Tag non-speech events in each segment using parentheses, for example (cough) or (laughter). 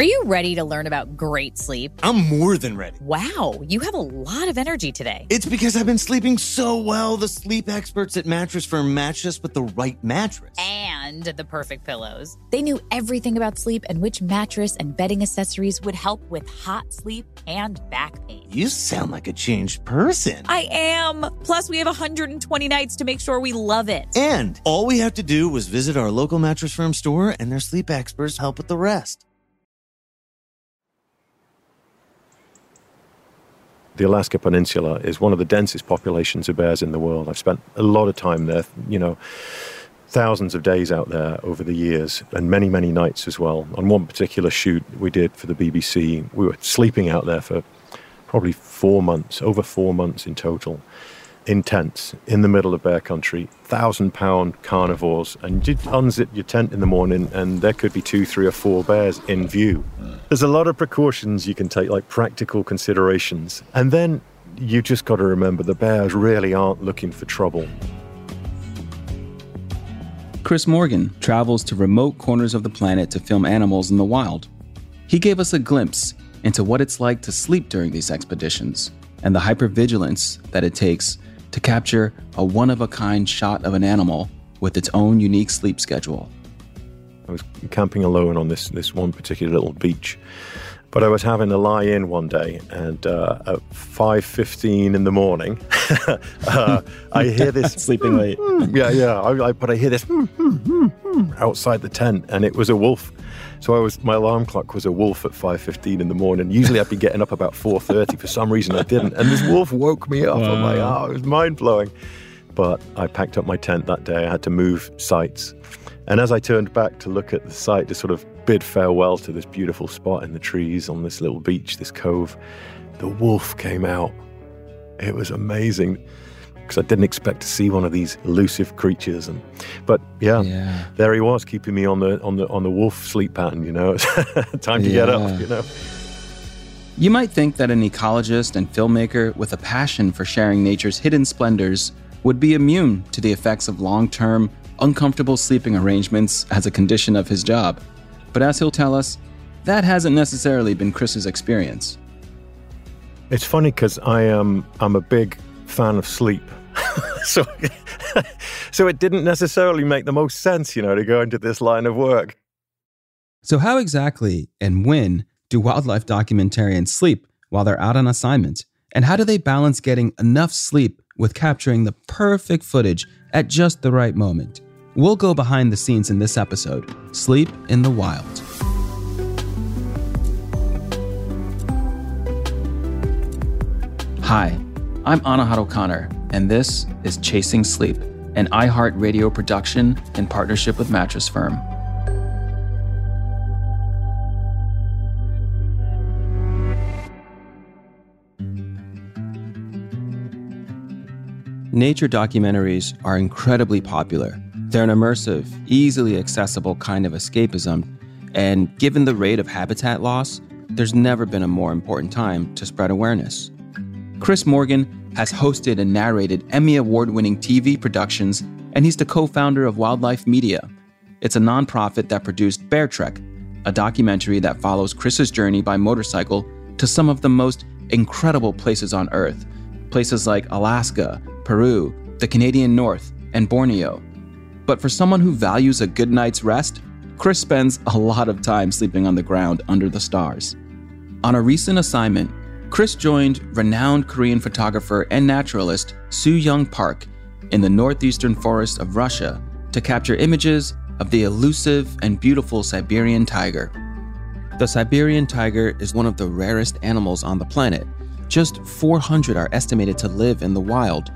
Are you ready to learn about great sleep? I'm more than ready. Wow, you have a lot of energy today. It's because I've been sleeping so well. The sleep experts at Mattress Firm matched us with the right mattress. And the perfect pillows. They knew everything about sleep and which mattress and bedding accessories would help with hot sleep and back pain. You sound like a changed person. I am. Plus, we have 120 nights to make sure we love it. And all we have to do was visit our local Mattress Firm store, and their sleep experts help with the rest. The Alaska Peninsula is one of the densest populations of bears in the world. I've spent a lot of time there, you know, thousands of days out there over the years and many, many nights as well. On one particular shoot we did for the BBC, we were sleeping out there for probably four months, over four months in total in tents in the middle of bear country, thousand pound carnivores, and you unzip your tent in the morning and there could be two, three, or four bears in view. There's a lot of precautions you can take, like practical considerations. And then you just got to remember the bears really aren't looking for trouble. Chris Morgan travels to remote corners of the planet to film animals in the wild. He gave us a glimpse into what it's like to sleep during these expeditions and the hypervigilance that it takes to capture a one of a kind shot of an animal with its own unique sleep schedule. I was camping alone on this, this one particular little beach. But I was having a lie in one day, and uh, at 5.15 in the morning, (laughs) uh, I hear this... (laughs) Sleeping late. (laughs) yeah, yeah. I, I, but I hear this outside the tent, and it was a wolf. So I was my alarm clock was a wolf at 5:15 in the morning. Usually I'd be getting up about 4:30. For some reason I didn't, and this wolf woke me up. Wow. I'm like, oh, it was mind blowing. But I packed up my tent that day. I had to move sites, and as I turned back to look at the site to sort of bid farewell to this beautiful spot in the trees on this little beach, this cove, the wolf came out. It was amazing because I didn't expect to see one of these elusive creatures. And but yeah, yeah, there he was, keeping me on the on the on the wolf sleep pattern. You know, (laughs) time to yeah. get up. You know. You might think that an ecologist and filmmaker with a passion for sharing nature's hidden splendors would be immune to the effects of long term, uncomfortable sleeping arrangements as a condition of his job. But as he'll tell us, that hasn't necessarily been Chris's experience. It's funny because I am I'm a big fan of sleep. (laughs) so, so it didn't necessarily make the most sense, you know, to go into this line of work. So, how exactly and when do wildlife documentarians sleep while they're out on assignment? And how do they balance getting enough sleep with capturing the perfect footage at just the right moment? We'll go behind the scenes in this episode Sleep in the Wild. Hi, I'm Anahad O'Connor and this is Chasing Sleep, an iHeartRadio production in partnership with Mattress Firm. Nature documentaries are incredibly popular. They're an immersive, easily accessible kind of escapism, and given the rate of habitat loss, there's never been a more important time to spread awareness. Chris Morgan has hosted and narrated Emmy Award winning TV productions, and he's the co founder of Wildlife Media. It's a nonprofit that produced Bear Trek, a documentary that follows Chris's journey by motorcycle to some of the most incredible places on Earth. Places like Alaska, Peru, the Canadian North, and Borneo. But for someone who values a good night's rest, Chris spends a lot of time sleeping on the ground under the stars. On a recent assignment, Chris joined renowned Korean photographer and naturalist Soo Young Park in the northeastern forests of Russia to capture images of the elusive and beautiful Siberian tiger. The Siberian tiger is one of the rarest animals on the planet. Just 400 are estimated to live in the wild,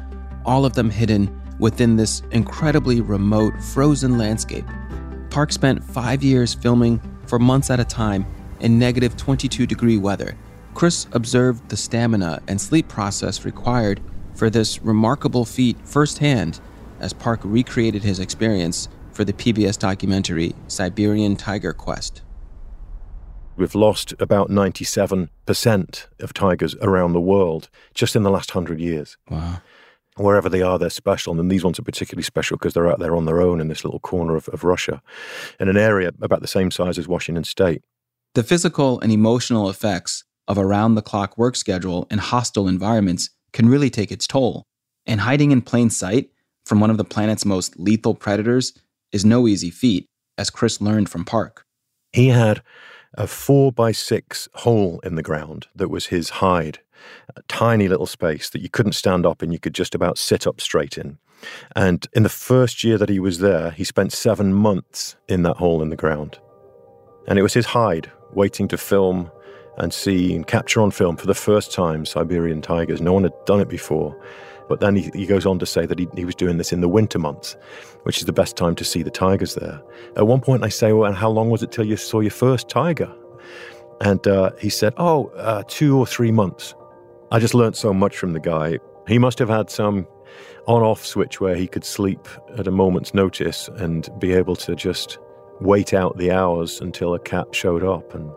all of them hidden within this incredibly remote, frozen landscape. Park spent five years filming for months at a time in negative 22 degree weather Chris observed the stamina and sleep process required for this remarkable feat firsthand as Park recreated his experience for the PBS documentary Siberian Tiger Quest. We've lost about 97% of tigers around the world just in the last hundred years. Wow. Wherever they are, they're special. And these ones are particularly special because they're out there on their own in this little corner of, of Russia, in an area about the same size as Washington State. The physical and emotional effects of around the clock work schedule and hostile environments can really take its toll. And hiding in plain sight from one of the planet's most lethal predators is no easy feat, as Chris learned from Park. He had a four by six hole in the ground that was his hide, a tiny little space that you couldn't stand up and you could just about sit up straight in. And in the first year that he was there, he spent seven months in that hole in the ground. And it was his hide waiting to film and see and capture on film for the first time Siberian tigers. No one had done it before. But then he, he goes on to say that he, he was doing this in the winter months, which is the best time to see the tigers there. At one point, I say, Well, and how long was it till you saw your first tiger? And uh, he said, Oh, uh, two or three months. I just learned so much from the guy. He must have had some on off switch where he could sleep at a moment's notice and be able to just wait out the hours until a cat showed up. And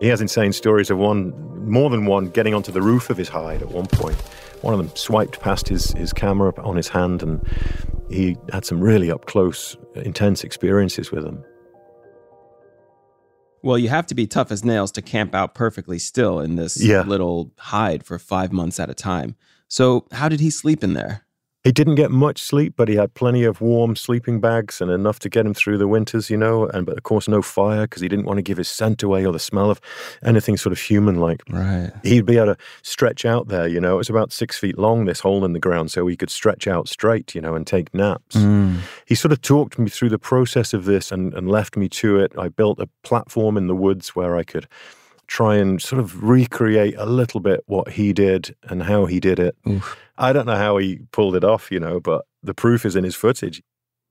he has insane stories of one, more than one, getting onto the roof of his hide at one point. One of them swiped past his, his camera on his hand, and he had some really up close, intense experiences with them. Well, you have to be tough as nails to camp out perfectly still in this Yeah. little hide for five months at a time. So, how did he sleep in there? He didn't get much sleep, but he had plenty of warm sleeping bags and enough to get him through the winters, you know. And but of course, no fire because he didn't want to give his scent away or the smell of anything sort of human-like. Right. He'd be able to stretch out there, you know. It was about six feet long, this hole in the ground, so he could stretch out straight, you know, and take naps. Mm. He sort of talked me through the process of this and, and left me to it. I built a platform in the woods where I could try and sort of recreate a little bit what he did and how he did it. Oof. I don't know how he pulled it off, you know, but the proof is in his footage.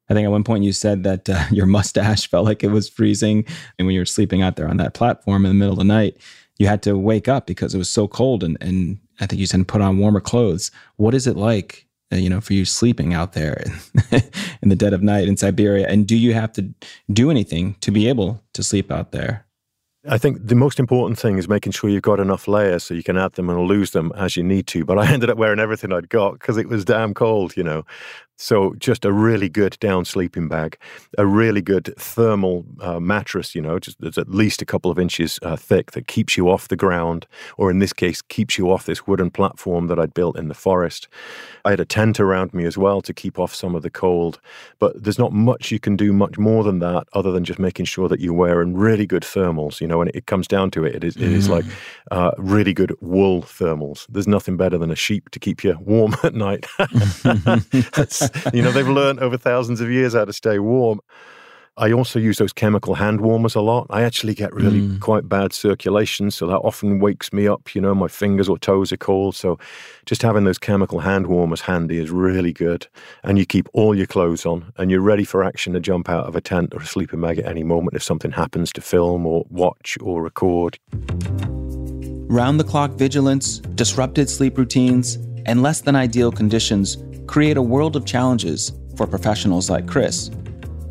I think at one point you said that uh, (laughs) your mustache felt like it was freezing. And when you were sleeping out there on that platform in the middle of the night, you had to wake up because it was so cold. And, and I think you said put on warmer clothes. What is it like, uh, you know, for you sleeping out there in, (laughs) in the dead of night in Siberia? And do you have to do anything to be able to sleep out there? I think the most important thing is making sure you've got enough layers so you can add them and lose them as you need to. But I (laughs) ended up wearing everything I'd got because it was damn cold, you know. So just a really good down sleeping bag, a really good thermal uh, mattress, you know, just that's at least a couple of inches uh, thick that keeps you off the ground, or in this case, keeps you off this wooden platform that I'd built in the forest. I had a tent around me as well to keep off some of the cold. But there's not much you can do much more than that, other than just making sure that you're wearing really good thermals. You know, and it comes down to it, it is, it is like uh, really good wool thermals. There's nothing better than a sheep to keep you warm (laughs) at night. (laughs) (laughs) (laughs) You know, they've learned over thousands of years how to stay warm. I also use those chemical hand warmers a lot. I actually get really Mm. quite bad circulation, so that often wakes me up. You know, my fingers or toes are cold. So just having those chemical hand warmers handy is really good. And you keep all your clothes on and you're ready for action to jump out of a tent or a sleeping bag at any moment if something happens to film or watch or record. Round the clock vigilance, disrupted sleep routines, and less than ideal conditions create a world of challenges for professionals like Chris.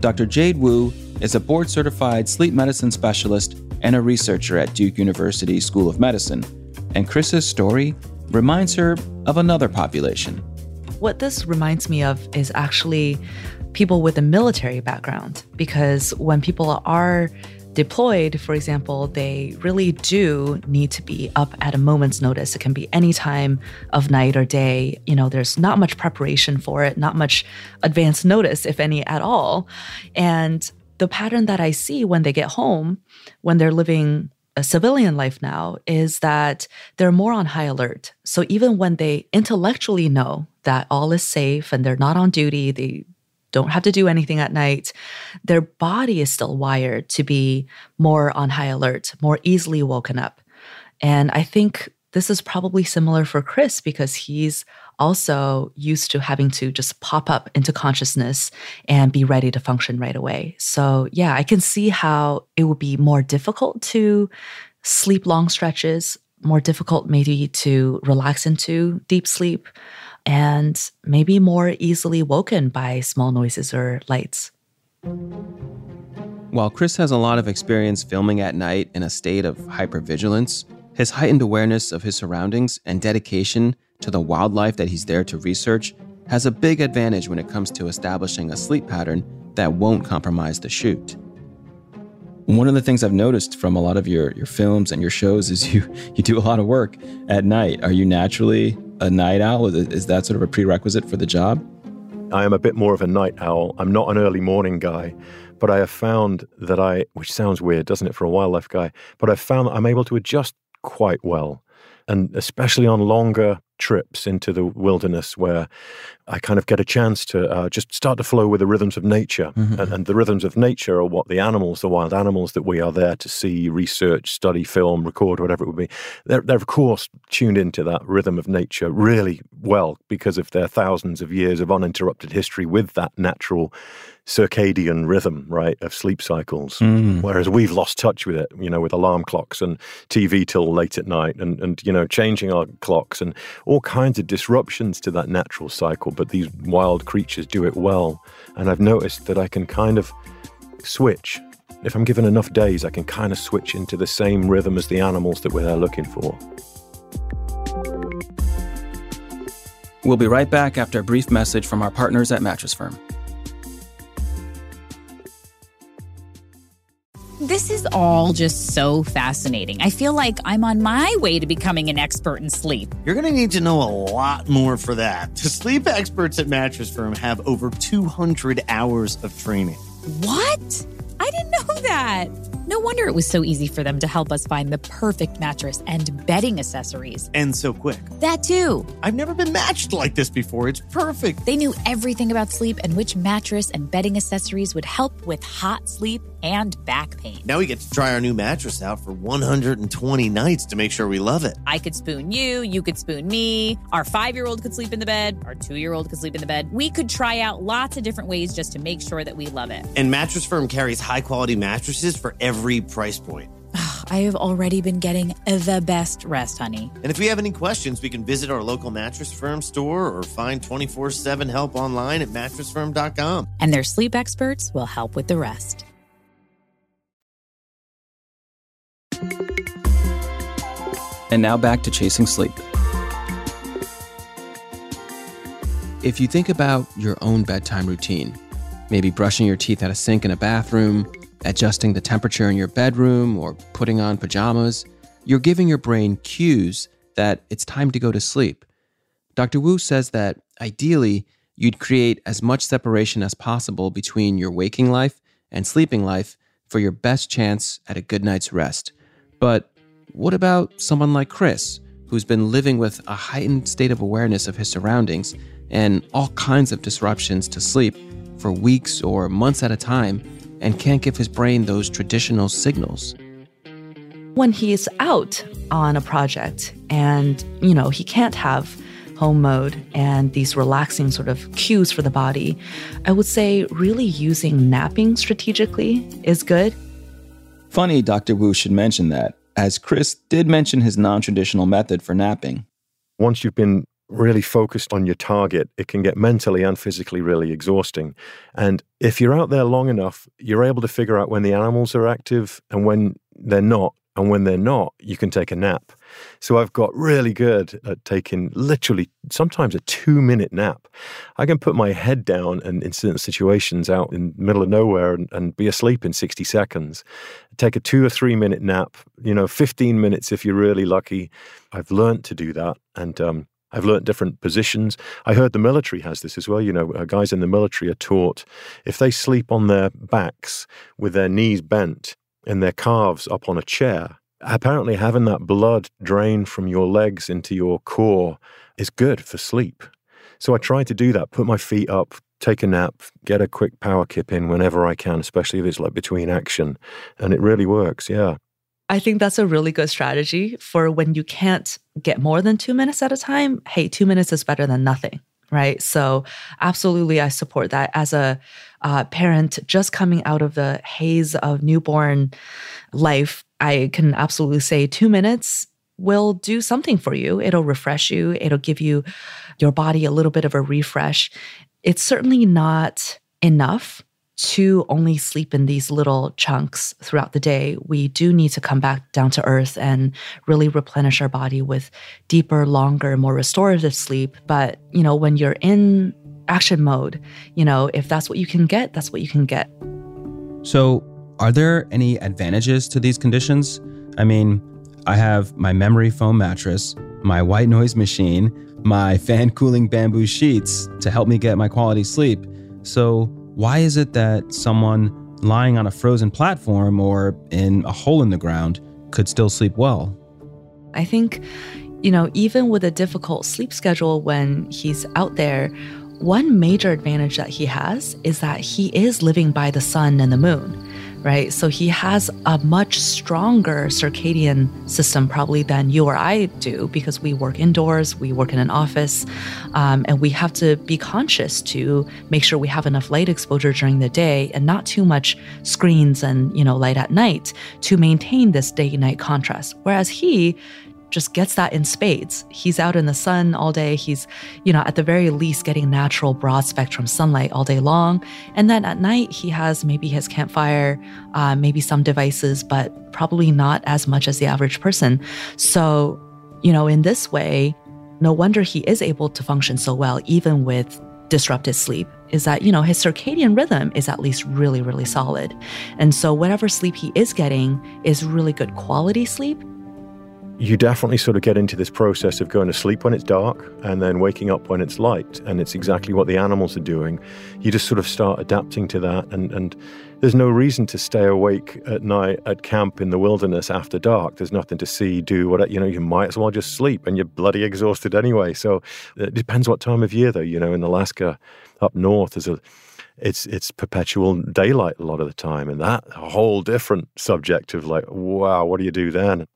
Dr. Jade Wu is a board certified sleep medicine specialist and a researcher at Duke University School of Medicine. And Chris's story reminds her of another population. What this reminds me of is actually people with a military background, because when people are deployed, for example, they really do need to be up at a moment's notice. It can be any time of night or day. You know, there's not much preparation for it, not much advance notice, if any at all. And the pattern that I see when they get home, when they're living a civilian life now is that they're more on high alert. So even when they intellectually know that all is safe and they're not on duty, they don't have to do anything at night, their body is still wired to be more on high alert, more easily woken up. And I think this is probably similar for Chris because he's also used to having to just pop up into consciousness and be ready to function right away. So, yeah, I can see how it would be more difficult to sleep long stretches, more difficult maybe to relax into deep sleep, and maybe more easily woken by small noises or lights. While Chris has a lot of experience filming at night in a state of hypervigilance, his heightened awareness of his surroundings and dedication to the wildlife that he's there to research has a big advantage when it comes to establishing a sleep pattern that won't compromise the shoot. One of the things I've noticed from a lot of your your films and your shows is you (laughs) you do a lot of work at night. Are you naturally a night owl? Is that sort of a prerequisite for the job? I am a bit more of a night owl. I'm not an early morning guy, but I have found that I, which sounds weird, doesn't it, for a wildlife guy, but I've found that I'm able to adjust quite well. And especially on longer trips into the wilderness where I kind of get a chance to uh, just start to flow with the rhythms of nature. Mm-hmm. And, and, the rhythms of nature are what the animals, the wild animals that we are there to see, research, study, film, record, whatever it would be, they're, they're of course tuned into that rhythm of nature really well because of their thousands of years of uninterrupted history with that natural circadian rhythm, right, of sleep cycles. Mm. Whereas we've lost touch with it, you know, with alarm clocks and TV till late at night and, and, you know, changing our clocks and all kinds of disruptions to that natural cycle. But these wild creatures do it well. And I've noticed that I can kind of switch. If I'm given enough days, I can kind of switch into the same rhythm as the animals that we're there looking for. We'll be right back after a brief message from our partners at Mattress Firm. All just so fascinating. I feel like I'm on my way to becoming an expert in sleep. You're going to need to know a lot more for that. The sleep experts at Mattress Firm have over 200 hours of training. What? I didn't know that. No wonder it was so easy for them to help us find the perfect mattress and bedding accessories. And so quick. That too. I've never been matched like this before. It's perfect. They knew everything about sleep and which mattress and bedding accessories would help with hot sleep and back pain. Now we get to try our new mattress out for 120 nights to make sure we love it. I could spoon you, you could spoon me. Our five year old could sleep in the bed, our two year old could sleep in the bed. We could try out lots of different ways just to make sure that we love it. And Mattress Firm carries high quality mattresses for every price point. (sighs) I have already been getting the best rest, honey. And if we have any questions, we can visit our local Mattress Firm store or find 24 7 help online at mattressfirm.com. And their sleep experts will help with the rest. And now back to chasing sleep. If you think about your own bedtime routine, maybe brushing your teeth at a sink in a bathroom, adjusting the temperature in your bedroom, or putting on pajamas, you're giving your brain cues that it's time to go to sleep. Dr. Wu says that ideally, you'd create as much separation as possible between your waking life and sleeping life for your best chance at a good night's rest. But what about someone like Chris, who's been living with a heightened state of awareness of his surroundings and all kinds of disruptions to sleep for weeks or months at a time and can't give his brain those traditional signals? When he's out on a project and, you know, he can't have home mode and these relaxing sort of cues for the body, I would say really using napping strategically is good. Funny Dr. Wu should mention that, as Chris did mention his non traditional method for napping. Once you've been really focused on your target, it can get mentally and physically really exhausting. And if you're out there long enough, you're able to figure out when the animals are active and when they're not. And when they're not, you can take a nap. So I've got really good at taking literally sometimes a two minute nap. I can put my head down and in certain situations out in the middle of nowhere and, and be asleep in 60 seconds. Take a two or three minute nap, you know, 15 minutes if you're really lucky. I've learned to do that. And um, I've learnt different positions. I heard the military has this as well. You know, uh, guys in the military are taught if they sleep on their backs with their knees bent and their calves up on a chair, apparently having that blood drain from your legs into your core is good for sleep. So I try to do that, put my feet up, take a nap, get a quick power kip in whenever I can, especially if it's like between action. And it really works, yeah. I think that's a really good strategy for when you can't get more than two minutes at a time. Hey, two minutes is better than nothing, right? So, absolutely, I support that. As a uh, parent just coming out of the haze of newborn life, I can absolutely say two minutes will do something for you. It'll refresh you, it'll give you your body a little bit of a refresh. It's certainly not enough to only sleep in these little chunks throughout the day, we do need to come back down to earth and really replenish our body with deeper, longer, more restorative sleep. But, you know, when you're in action mode, you know, if that's what you can get, that's what you can get. So, Are there any advantages to these conditions? I mean, I have my memory foam mattress, my white noise machine, my (laughs) fan cooling bamboo sheets to help me get my quality sleep. So, why is it that someone lying on a frozen platform or in a hole in the ground could still sleep well? I think, you know, even with a difficult sleep schedule when he's out there, one major advantage that he has is that he is living by the sun and the moon right? So he has a much stronger circadian system probably than you or I do because we work indoors, we work in an office, um, and we have to be conscious to make sure we have enough light exposure during the day and not too much screens and you know light at night to maintain this day-night contrast. Whereas he just gets that in spades. He's out in the sun all day. He's, you know, at the very least getting natural broad spectrum sunlight all day long. And then at night, he has maybe his campfire, uh, maybe some devices, but probably not as much as the average person. So, you know, in this way, no wonder he is able to function so well, even with disrupted sleep is that you know his circadian rhythm is at least really really solid and so whatever sleep he is getting is really good quality sleep you definitely sort of get into this process of going to sleep when it's dark and then waking up when it's light. And it's exactly what the animals are doing. You just sort of start adapting to that. And, and there's no reason to stay awake at night at camp in the wilderness after dark. There's nothing to see, do, what, you know, you might as well just sleep and you're bloody exhausted anyway. So it depends what time of year, though. You know, in Alaska, up north, there's a it's it's perpetual daylight a lot of the time and that a whole different subject of like wow what do you do then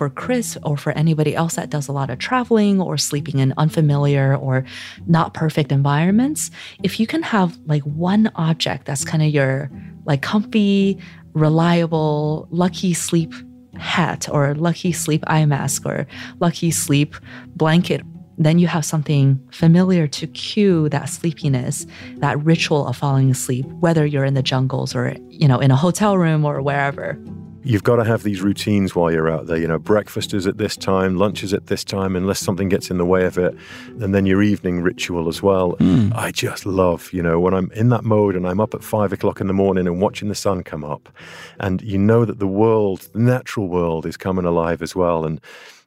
for Chris or for anybody else that does a lot of traveling or sleeping in unfamiliar or not perfect environments, if you can have like one object that's kind of your like comfy, reliable, lucky sleep hat or lucky sleep eye mask or lucky sleep blanket then you have something familiar to cue that sleepiness, that ritual of falling asleep, whether you're in the jungles or, you know, in a hotel room or wherever you've got to have these routines while you're out there. You know, breakfast is at this time, lunch is at this time, unless something gets in the way of it. And then your evening ritual as well. Mm. I just love, you know, when I'm in that mode and I'm up at five o'clock in the morning and watching the sun come up, and you know that the world, the natural world, is coming alive as well. And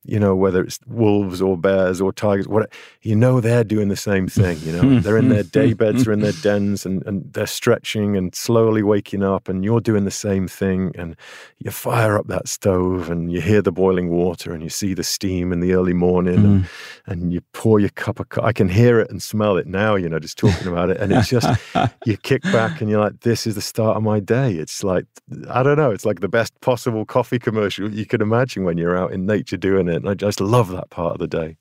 you know, whether it's wolves or bears or tigers, what you know, they're doing the same thing. You know, they're in their day (laughs) beds, they're in their dens, and, and they're stretching and slowly waking up, and you're doing the same thing. And you fire up that stove, and you hear the boiling water, and you see the steam in the early morning, mm. and, and you pour your cup of. I can hear it and smell it now. You know, just talking about it, and it's just (laughs) you kick back, and you're like, "This is the start of my day." It's like I don't know, it's like the best possible coffee commercial you can imagine when you're out in nature doing it it. I just love that part of the day.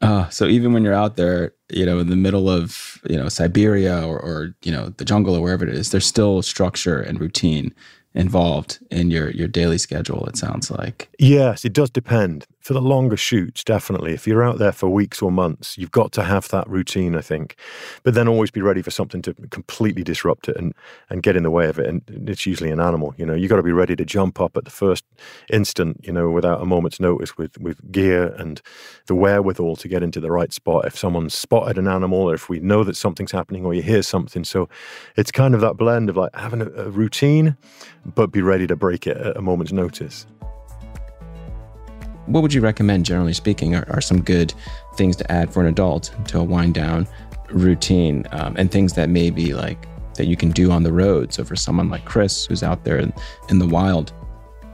Uh, so even when you're out there, you know, in the middle of, you know, Siberia or, or, you know, the jungle or wherever it is, there's still structure and routine involved in your your daily schedule it sounds like yes it does depend for the longer shoots definitely. If you're out there for weeks or months you've got to have that routine i think. But then always be ready for something to completely disrupt it and and get in the way of it. And it's usually an animal you know. You've got to be ready to jump up at the first instant you know without a moment's notice with with gear and the wherewithal to get into the right spot. If someone's spotted an animal or if we know that something's happening or you hear something. So it's kind of that blend of like having a, a routine but be ready to break it at a moment's notice. What would you recommend, generally speaking, are, are some good things to add for an adult to a wind down routine um, and things that maybe like that you can do on the road? So, for someone like Chris, who's out there in, in the wild,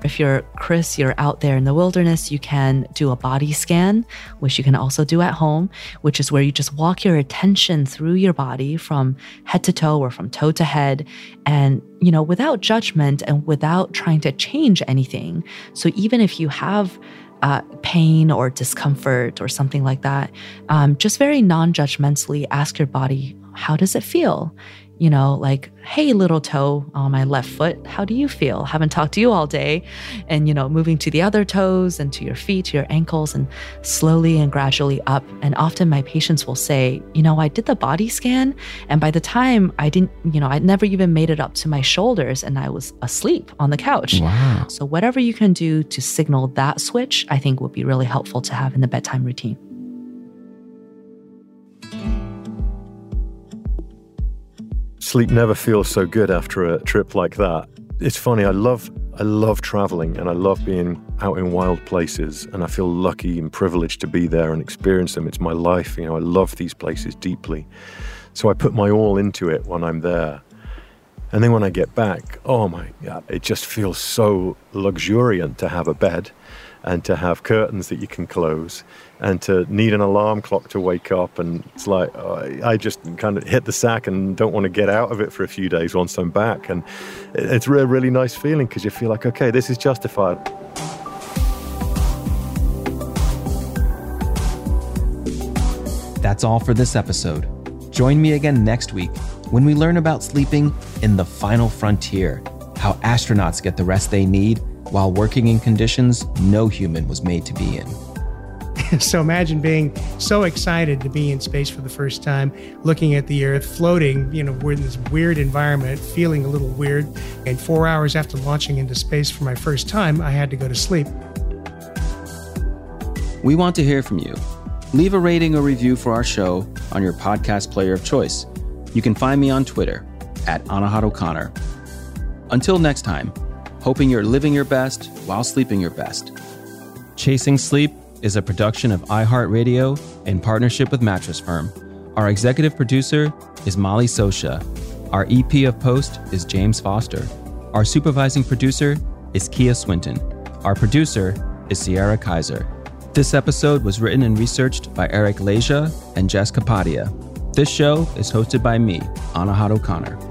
if you're Chris, you're out there in the wilderness, you can do a body scan, which you can also do at home, which is where you just walk your attention through your body from head to toe or from toe to head and, you know, without judgment and without trying to change anything. So even if you have uh, pain or discomfort or something like that, um, just very non judgmentally ask your body, how does it feel? You know, like, hey, little toe on my left foot, how do you feel? Haven't talked to you all day. And, you know, moving to the other toes and to your feet, to your ankles, and slowly and gradually up. And often my patients will say, you know, I did the body scan. And by the time I didn't, you know, I never even made it up to my shoulders and I was asleep on the couch. Wow. So, whatever you can do to signal that switch, I think would be really helpful to have in the bedtime routine. Sleep never feels so good after a trip like that. It's funny, I love I love traveling and I love being out in wild places and I feel lucky and privileged to be there and experience them. It's my life, you know, I love these places deeply. So I put my all into it when I'm there. And then when I get back, oh my God, it just feels so luxuriant to have a bed and to have curtains that you can close and to need an alarm clock to wake up. And it's like, I just kind of hit the sack and don't want to get out of it for a few days once I'm back. And it's a really nice feeling because you feel like, okay, this is justified. That's all for this episode. Join me again next week when we learn about sleeping in the final frontier, how astronauts get the rest they need while working in conditions no human was made to be in. (laughs) so imagine being so excited to be in space for the first time, looking at the Earth, floating, you know, we're in this weird environment, feeling a little weird. And four hours after launching into space for my first time, I had to go to sleep. We want to hear from you. Leave a rating or review for our show on your podcast player of choice. You can find me on Twitter at Anahad O'Connor. Until next time, hoping you're living your best while sleeping your best. Chasing Sleep is a production of iHeartRadio in partnership with Mattress Firm. Our executive producer is Molly Socha. Our EP of Post is James Foster. Our supervising producer is Kia Swinton. Our producer is Sierra Kaiser. This episode was written and researched by Eric Leja and Jess Kapadia. This show is hosted by me, Anahad O'Connor.